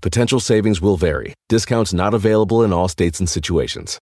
Potential savings will vary. Discounts not available in all states and situations.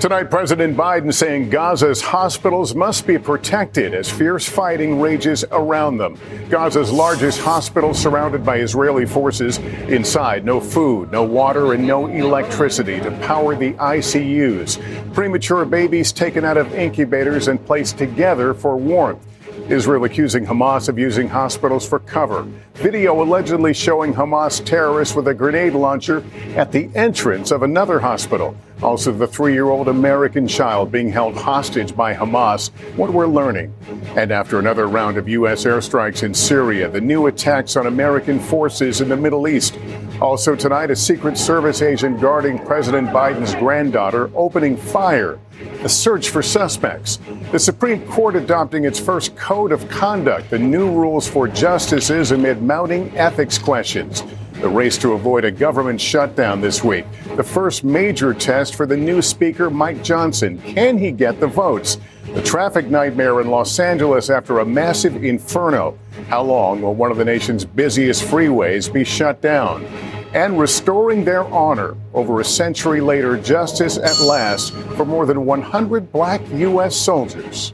Tonight, President Biden saying Gaza's hospitals must be protected as fierce fighting rages around them. Gaza's largest hospital surrounded by Israeli forces. Inside, no food, no water, and no electricity to power the ICUs. Premature babies taken out of incubators and placed together for warmth. Israel accusing Hamas of using hospitals for cover. Video allegedly showing Hamas terrorists with a grenade launcher at the entrance of another hospital. Also, the three year old American child being held hostage by Hamas. What we're learning. And after another round of U.S. airstrikes in Syria, the new attacks on American forces in the Middle East. Also, tonight, a Secret Service agent guarding President Biden's granddaughter opening fire. The search for suspects. The Supreme Court adopting its first code of conduct, the new rules for justices amid mounting ethics questions. The race to avoid a government shutdown this week. The first major test for the new Speaker, Mike Johnson. Can he get the votes? The traffic nightmare in Los Angeles after a massive inferno. How long will one of the nation's busiest freeways be shut down? And restoring their honor over a century later, justice at last for more than 100 black U.S. soldiers.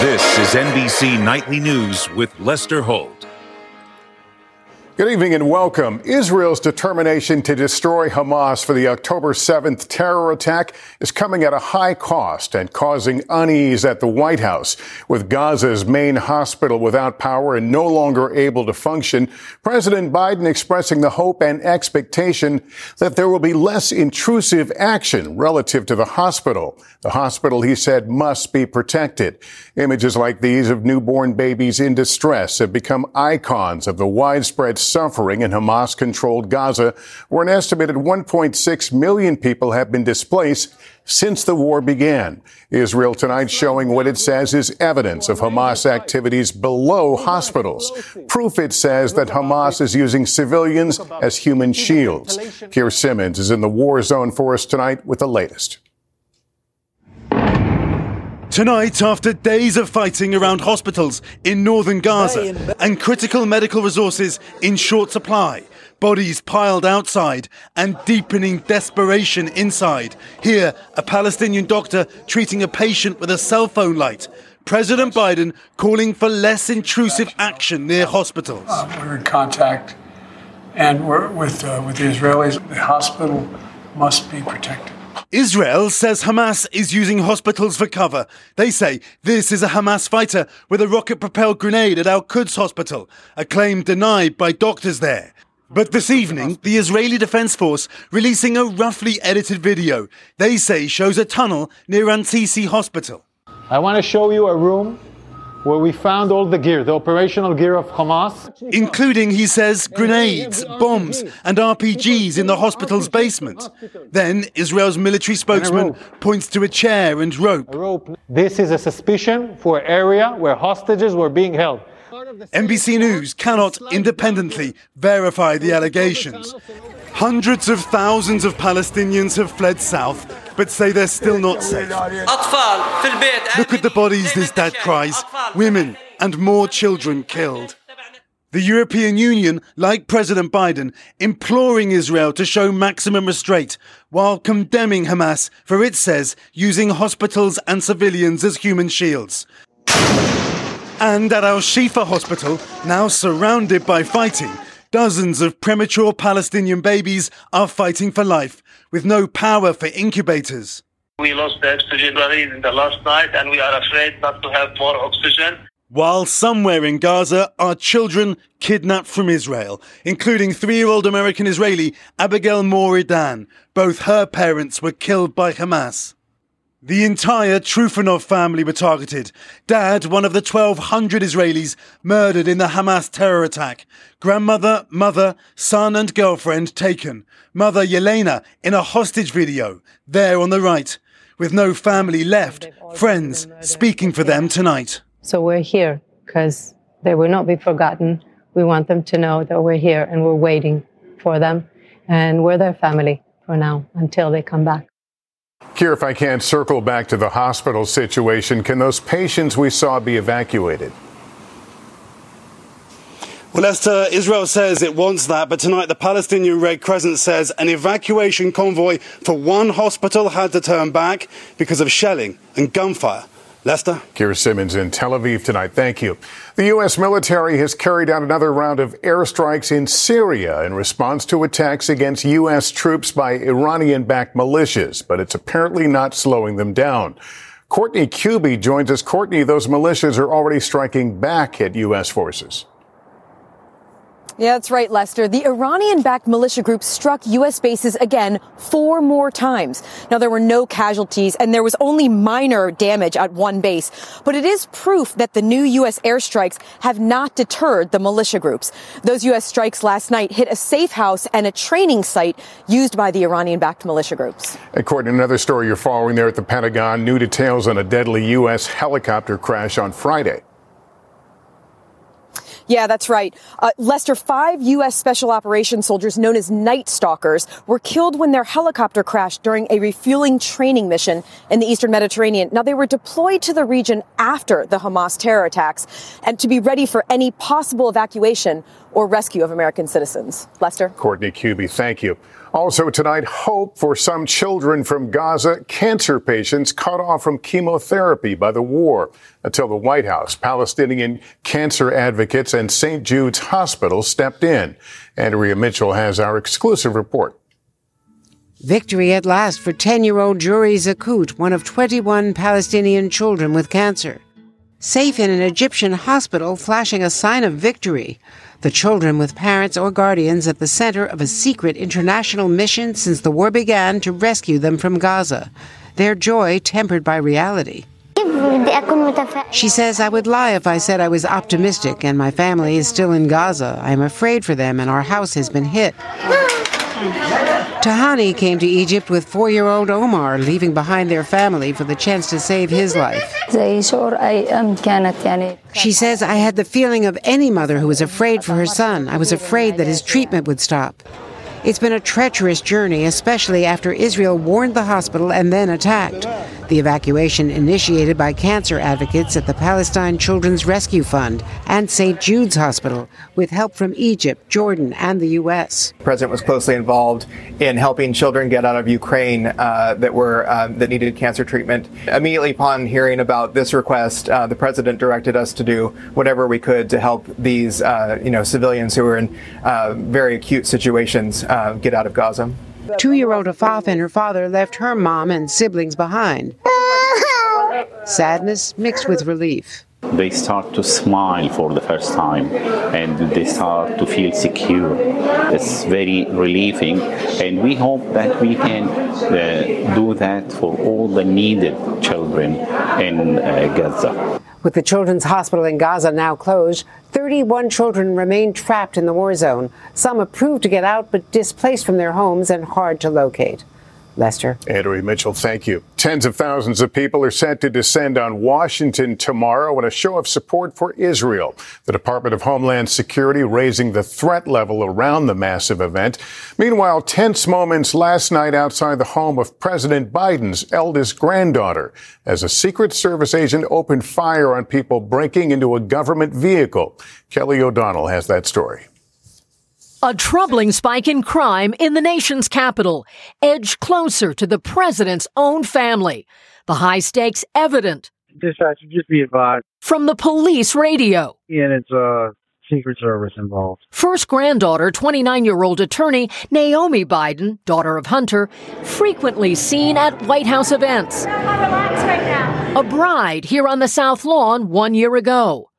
This is NBC Nightly News with Lester Holt. Good evening and welcome. Israel's determination to destroy Hamas for the October 7th terror attack is coming at a high cost and causing unease at the White House. With Gaza's main hospital without power and no longer able to function, President Biden expressing the hope and expectation that there will be less intrusive action relative to the hospital. The hospital, he said, must be protected. Images like these of newborn babies in distress have become icons of the widespread suffering in Hamas controlled Gaza, where an estimated 1.6 million people have been displaced since the war began. Israel tonight showing what it says is evidence of Hamas activities below hospitals. Proof, it says, that Hamas is using civilians as human shields. Keir Simmons is in the war zone for us tonight with the latest. Tonight, after days of fighting around hospitals in northern Gaza and critical medical resources in short supply, bodies piled outside and deepening desperation inside. Here, a Palestinian doctor treating a patient with a cell phone light. President Biden calling for less intrusive action near hospitals. Uh, we're in contact and we're with, uh, with the Israelis. The hospital must be protected. Israel says Hamas is using hospitals for cover. They say this is a Hamas fighter with a rocket propelled grenade at Al Quds hospital, a claim denied by doctors there. But this evening, the Israeli Defense Force releasing a roughly edited video they say shows a tunnel near Rantisi Hospital. I want to show you a room where we found all the gear, the operational gear of Hamas. Including, he says, grenades, bombs, and RPGs in the hospital's basement. Then, Israel's military spokesman points to a chair and rope. rope. This is a suspicion for an area where hostages were being held. NBC News cannot independently verify the allegations. Hundreds of thousands of Palestinians have fled south, but say they're still not safe. Look at the bodies, this dad cries. Women and more children killed. The European Union, like President Biden, imploring Israel to show maximum restraint while condemning Hamas for, it says, using hospitals and civilians as human shields. And at Al Shifa Hospital, now surrounded by fighting, dozens of premature Palestinian babies are fighting for life with no power for incubators. We lost the oxygen in the last night and we are afraid not to have more oxygen. While somewhere in Gaza are children kidnapped from Israel, including three year old American Israeli Abigail Mor Idan. Both her parents were killed by Hamas. The entire Trufanov family were targeted. Dad, one of the 1,200 Israelis murdered in the Hamas terror attack. Grandmother, mother, son, and girlfriend taken. Mother Yelena in a hostage video, there on the right, with no family left, friends speaking for them tonight. So we're here because they will not be forgotten. We want them to know that we're here and we're waiting for them, and we're their family for now until they come back. Here, if I can circle back to the hospital situation, can those patients we saw be evacuated? Well, Lester, Israel says it wants that, but tonight the Palestinian Red Crescent says an evacuation convoy for one hospital had to turn back because of shelling and gunfire. Lester? Keir Simmons in Tel Aviv tonight. Thank you. The U.S. military has carried out another round of airstrikes in Syria in response to attacks against U.S. troops by Iranian backed militias, but it's apparently not slowing them down. Courtney Kube joins us. Courtney, those militias are already striking back at U.S. forces. Yeah, that's right, Lester. The Iranian backed militia group struck U.S. bases again four more times. Now, there were no casualties and there was only minor damage at one base, but it is proof that the new U.S. airstrikes have not deterred the militia groups. Those U.S. strikes last night hit a safe house and a training site used by the Iranian backed militia groups. According to another story you're following there at the Pentagon, new details on a deadly U.S. helicopter crash on Friday. Yeah, that's right. Uh, Lester, five U.S. Special Operations soldiers known as Night Stalkers were killed when their helicopter crashed during a refueling training mission in the Eastern Mediterranean. Now, they were deployed to the region after the Hamas terror attacks and to be ready for any possible evacuation or rescue of American citizens. Lester? Courtney Kube, thank you. Also tonight, hope for some children from Gaza, cancer patients cut off from chemotherapy by the war. Until the White House, Palestinian cancer advocates and St. Jude's Hospital stepped in. Andrea Mitchell has our exclusive report. Victory at last for 10 year old Juri Zakut, one of 21 Palestinian children with cancer. Safe in an Egyptian hospital, flashing a sign of victory the children with parents or guardians at the center of a secret international mission since the war began to rescue them from Gaza, their joy tempered by reality. She says, I would lie if I said I was optimistic and my family is still in Gaza. I am afraid for them and our house has been hit. Tahani came to Egypt with four year old Omar, leaving behind their family for the chance to save his life. She says, I had the feeling of any mother who was afraid for her son. I was afraid that his treatment would stop. It's been a treacherous journey, especially after Israel warned the hospital and then attacked. The evacuation initiated by cancer advocates at the Palestine Children's Rescue Fund and St. Jude's Hospital, with help from Egypt, Jordan, and the U.S. The president was closely involved in helping children get out of Ukraine uh, that were uh, that needed cancer treatment. Immediately upon hearing about this request, uh, the president directed us to do whatever we could to help these, uh, you know, civilians who were in uh, very acute situations uh, get out of Gaza. Two year old Afaf and her father left her mom and siblings behind. Sadness mixed with relief. They start to smile for the first time and they start to feel secure. It's very relieving, and we hope that we can uh, do that for all the needed children in uh, Gaza. With the Children's Hospital in Gaza now closed, 31 children remain trapped in the war zone. Some approved to get out, but displaced from their homes and hard to locate. Lester. Andrea Mitchell, thank you. Tens of thousands of people are set to descend on Washington tomorrow in a show of support for Israel. The Department of Homeland Security raising the threat level around the massive event. Meanwhile, tense moments last night outside the home of President Biden's eldest granddaughter as a Secret Service agent opened fire on people breaking into a government vehicle. Kelly O'Donnell has that story. A troubling spike in crime in the nation's capital, edged closer to the president's own family. The high stakes evident. Dispatch, just be advised. From the police radio. And it's a Secret Service involved. First granddaughter, 29 year old attorney Naomi Biden, daughter of Hunter, frequently seen at White House events. Right a bride here on the South Lawn one year ago.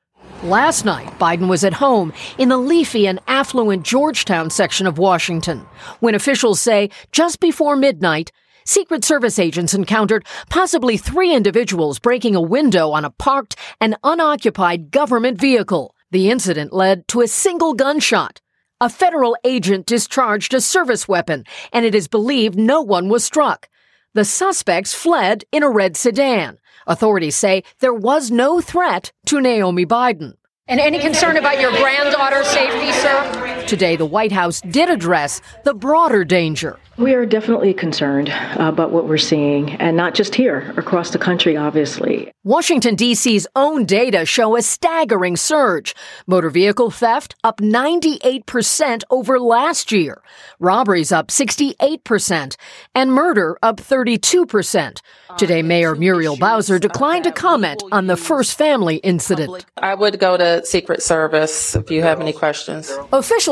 Last night, Biden was at home in the leafy and affluent Georgetown section of Washington when officials say just before midnight, Secret Service agents encountered possibly three individuals breaking a window on a parked and unoccupied government vehicle. The incident led to a single gunshot. A federal agent discharged a service weapon, and it is believed no one was struck. The suspects fled in a red sedan. Authorities say there was no threat to Naomi Biden. And any concern about your granddaughter's safety, sir? Today, the White House did address the broader danger. We are definitely concerned uh, about what we're seeing, and not just here, across the country, obviously. Washington, D.C.'s own data show a staggering surge. Motor vehicle theft up 98% over last year, robberies up 68%, and murder up 32%. Today, Mayor Muriel Bowser declined to comment on the first family incident. I would go to Secret Service if you have any questions.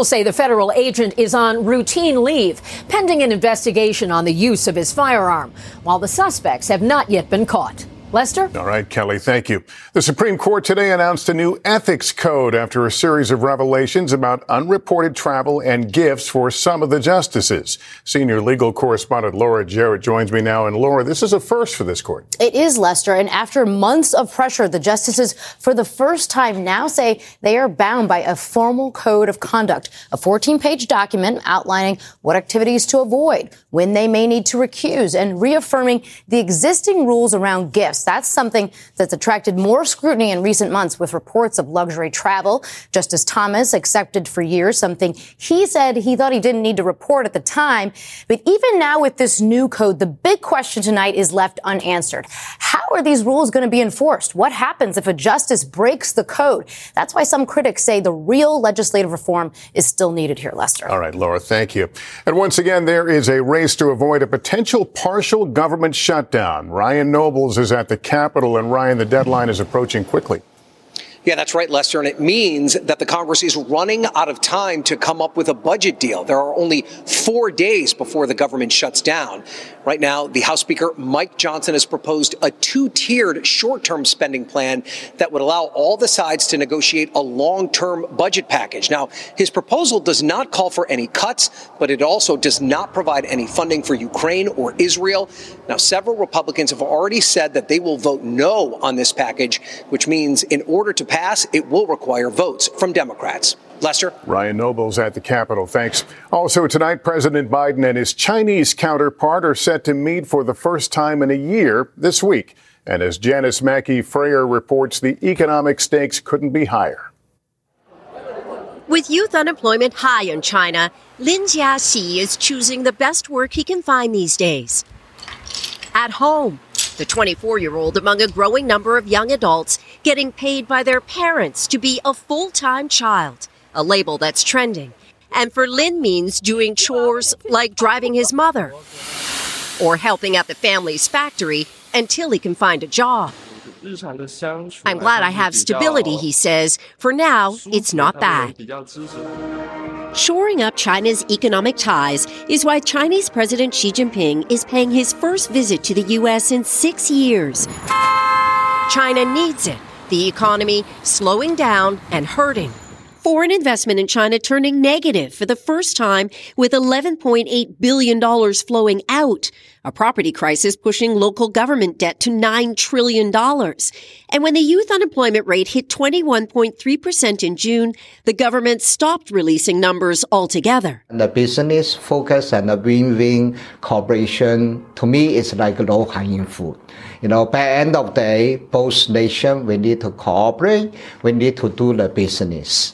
Officials say the federal agent is on routine leave, pending an investigation on the use of his firearm, while the suspects have not yet been caught. Lester? All right, Kelly, thank you. The Supreme Court today announced a new ethics code after a series of revelations about unreported travel and gifts for some of the justices. Senior legal correspondent Laura Jarrett joins me now. And Laura, this is a first for this court. It is, Lester. And after months of pressure, the justices, for the first time now, say they are bound by a formal code of conduct, a 14 page document outlining what activities to avoid, when they may need to recuse, and reaffirming the existing rules around gifts. That's something that's attracted more scrutiny in recent months with reports of luxury travel. Justice Thomas accepted for years something he said he thought he didn't need to report at the time. But even now with this new code, the big question tonight is left unanswered. How are these rules going to be enforced? What happens if a justice breaks the code? That's why some critics say the real legislative reform is still needed here, Lester. All right, Laura, thank you. And once again, there is a race to avoid a potential partial government shutdown. Ryan Nobles is at the Capitol, and Ryan, the deadline is approaching quickly. Yeah, that's right, Lester. And it means that the Congress is running out of time to come up with a budget deal. There are only four days before the government shuts down. Right now, the House Speaker, Mike Johnson, has proposed a two tiered short term spending plan that would allow all the sides to negotiate a long term budget package. Now, his proposal does not call for any cuts, but it also does not provide any funding for Ukraine or Israel. Now, several Republicans have already said that they will vote no on this package, which means in order to pass, it will require votes from Democrats. Lester? Ryan Nobles at the Capitol. Thanks. Also tonight, President Biden and his Chinese counterpart are set to meet for the first time in a year this week. And as Janis Mackey Frayer reports, the economic stakes couldn't be higher. With youth unemployment high in China, Lin Jiaxi is choosing the best work he can find these days. At home, the 24 year old among a growing number of young adults getting paid by their parents to be a full time child, a label that's trending. And for Lin means doing chores like driving his mother or helping at the family's factory until he can find a job. I'm glad I have stability, he says. For now, it's not bad. Shoring up China's economic ties is why Chinese President Xi Jinping is paying his first visit to the U.S. in six years. China needs it, the economy slowing down and hurting. Foreign investment in China turning negative for the first time with $11.8 billion flowing out. A property crisis pushing local government debt to $9 trillion. And when the youth unemployment rate hit 21.3% in June, the government stopped releasing numbers altogether. The business focus and the win-win cooperation, to me, is like low-hanging fruit. You know, by end of the day, both nations, we need to cooperate, we need to do the business.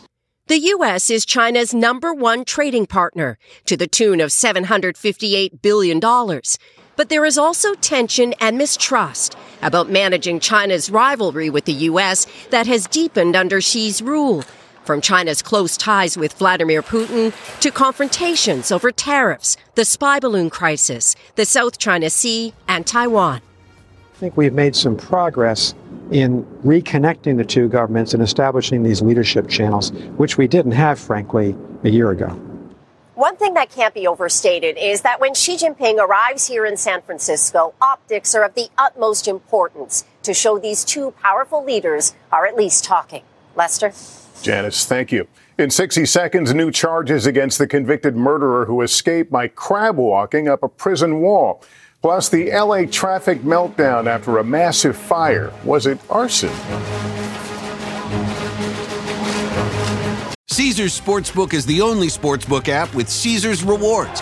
The U.S. is China's number one trading partner to the tune of $758 billion. But there is also tension and mistrust about managing China's rivalry with the U.S. that has deepened under Xi's rule. From China's close ties with Vladimir Putin to confrontations over tariffs, the spy balloon crisis, the South China Sea, and Taiwan. I think we've made some progress in reconnecting the two governments and establishing these leadership channels, which we didn't have, frankly, a year ago. One thing that can't be overstated is that when Xi Jinping arrives here in San Francisco, optics are of the utmost importance to show these two powerful leaders are at least talking. Lester? Janis, thank you. In 60 seconds, new charges against the convicted murderer who escaped by crab walking up a prison wall. Plus, the LA traffic meltdown after a massive fire. Was it arson? Caesars Sportsbook is the only sportsbook app with Caesars rewards.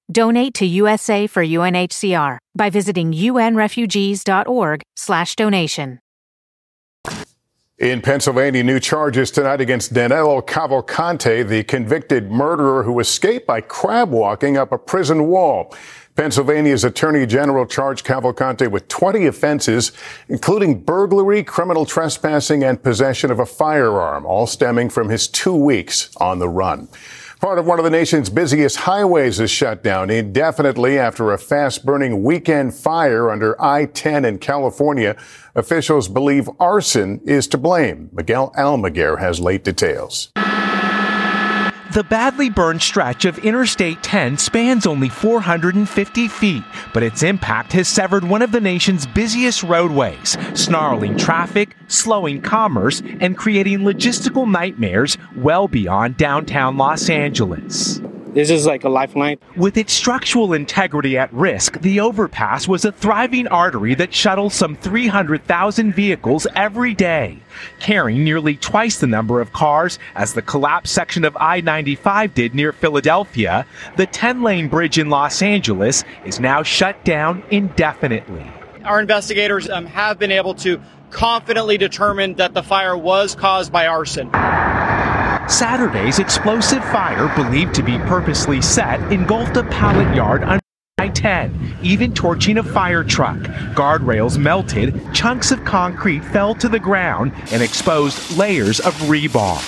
Donate to USA for UNHCR by visiting unrefugees.org/donation. In Pennsylvania, new charges tonight against Danilo Cavalcante, the convicted murderer who escaped by crab walking up a prison wall. Pennsylvania's Attorney General charged Cavalcante with 20 offenses, including burglary, criminal trespassing, and possession of a firearm, all stemming from his two weeks on the run. Part of one of the nation's busiest highways is shut down indefinitely after a fast burning weekend fire under I-10 in California. Officials believe arson is to blame. Miguel Almaguer has late details. The badly burned stretch of Interstate 10 spans only 450 feet, but its impact has severed one of the nation's busiest roadways, snarling traffic, slowing commerce, and creating logistical nightmares well beyond downtown Los Angeles. This is like a lifeline. With its structural integrity at risk, the overpass was a thriving artery that shuttles some 300,000 vehicles every day, carrying nearly twice the number of cars as the collapsed section of I 95 did near Philadelphia. The 10 lane bridge in Los Angeles is now shut down indefinitely. Our investigators um, have been able to confidently determine that the fire was caused by arson. Saturday's explosive fire, believed to be purposely set, engulfed a pallet yard under I 10, even torching a fire truck. Guardrails melted, chunks of concrete fell to the ground, and exposed layers of rebar.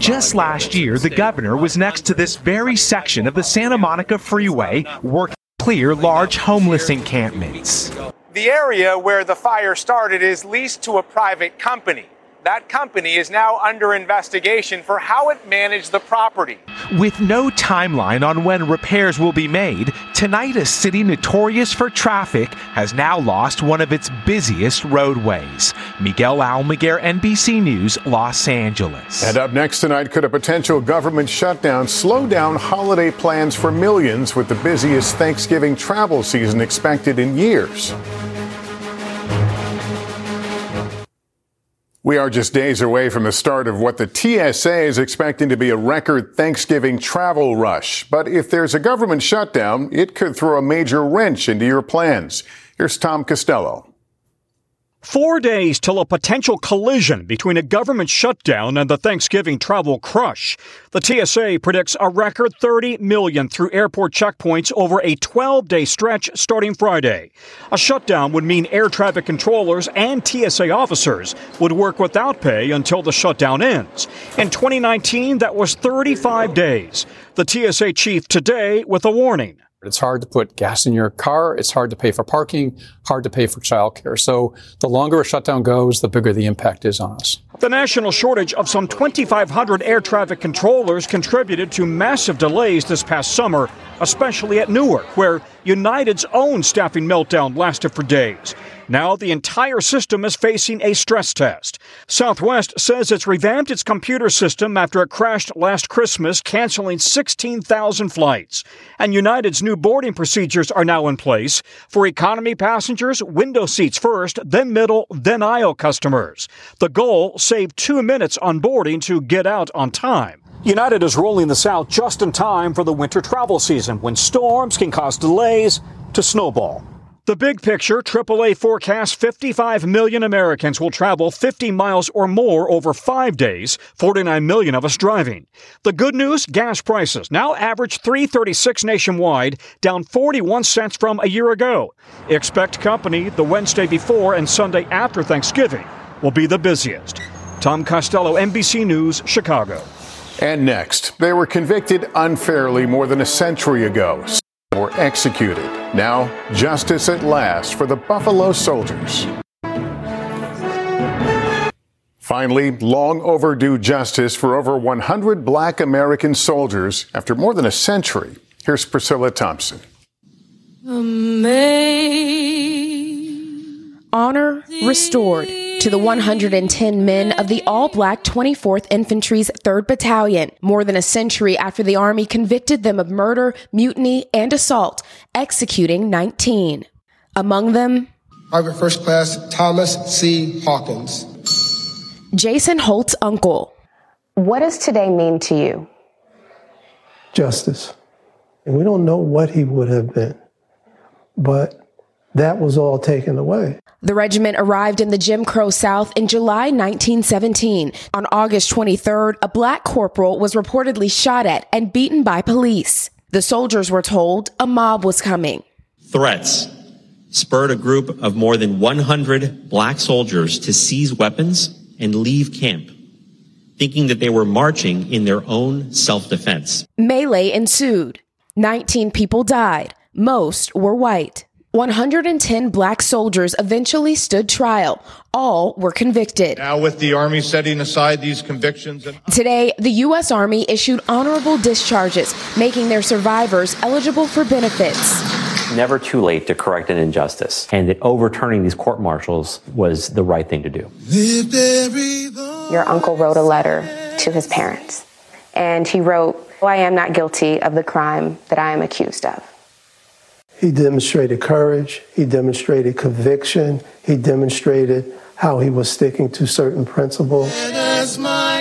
Just last year, the governor was next to this very section of the Santa Monica Freeway working to clear large homeless encampments. The area where the fire started is leased to a private company that company is now under investigation for how it managed the property. With no timeline on when repairs will be made, tonight a city notorious for traffic has now lost one of its busiest roadways. Miguel Almaguer, NBC News, Los Angeles. And up next tonight, could a potential government shutdown slow down holiday plans for millions with the busiest Thanksgiving travel season expected in years? We are just days away from the start of what the TSA is expecting to be a record Thanksgiving travel rush. But if there's a government shutdown, it could throw a major wrench into your plans. Here's Tom Costello. Four days till a potential collision between a government shutdown and the Thanksgiving travel crush. The TSA predicts a record 30 million through airport checkpoints over a 12 day stretch starting Friday. A shutdown would mean air traffic controllers and TSA officers would work without pay until the shutdown ends. In 2019, that was 35 days. The TSA chief today with a warning. It's hard to put gas in your car. It's hard to pay for parking, hard to pay for childcare. So the longer a shutdown goes, the bigger the impact is on us. The national shortage of some 2,500 air traffic controllers contributed to massive delays this past summer especially at Newark, where United's own staffing meltdown lasted for days. Now the entire system is facing a stress test. Southwest says it's revamped its computer system after it crashed last Christmas, canceling 16,000 flights. And United's new boarding procedures are now in place for economy passengers, window seats first, then middle, then aisle customers. The goal save two minutes on boarding to get out on time. United is rolling this out just in time for the winter travel season when storms can cause delays to snowball. The big picture AAA forecasts 55 million Americans will travel 50 miles or more over five days, 49 million of us driving. The good news gas prices now average 336 nationwide, down 41 cents from a year ago. Expect company the Wednesday before and Sunday after Thanksgiving will be the busiest. Tom Costello, NBC News, Chicago. And next, they were convicted unfairly more than a century ago were executed. Now, justice at last for the Buffalo Soldiers. Finally, long overdue justice for over 100 black American soldiers after more than a century. Here's Priscilla Thompson. Honor restored to the 110 men of the all black 24th Infantry's 3rd Battalion, more than a century after the Army convicted them of murder, mutiny, and assault, executing 19. Among them, Private First Class Thomas C. Hawkins. Jason Holt's uncle. What does today mean to you? Justice. And we don't know what he would have been, but that was all taken away. The regiment arrived in the Jim Crow South in July 1917. On August 23rd, a black corporal was reportedly shot at and beaten by police. The soldiers were told a mob was coming. Threats spurred a group of more than 100 black soldiers to seize weapons and leave camp, thinking that they were marching in their own self-defense. Melee ensued. 19 people died. Most were white. 110 black soldiers eventually stood trial. All were convicted. Now, with the Army setting aside these convictions. And- Today, the U.S. Army issued honorable discharges, making their survivors eligible for benefits. Never too late to correct an injustice, and that overturning these court martials was the right thing to do. Your uncle wrote a letter to his parents, and he wrote, oh, I am not guilty of the crime that I am accused of. He demonstrated courage. He demonstrated conviction. He demonstrated how he was sticking to certain principles.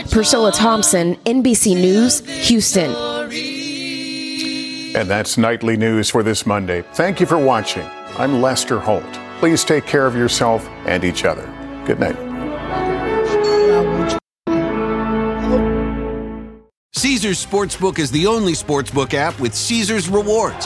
Priscilla Thompson, NBC News, Houston. And that's nightly news for this Monday. Thank you for watching. I'm Lester Holt. Please take care of yourself and each other. Good night. Caesars Sportsbook is the only sportsbook app with Caesars rewards.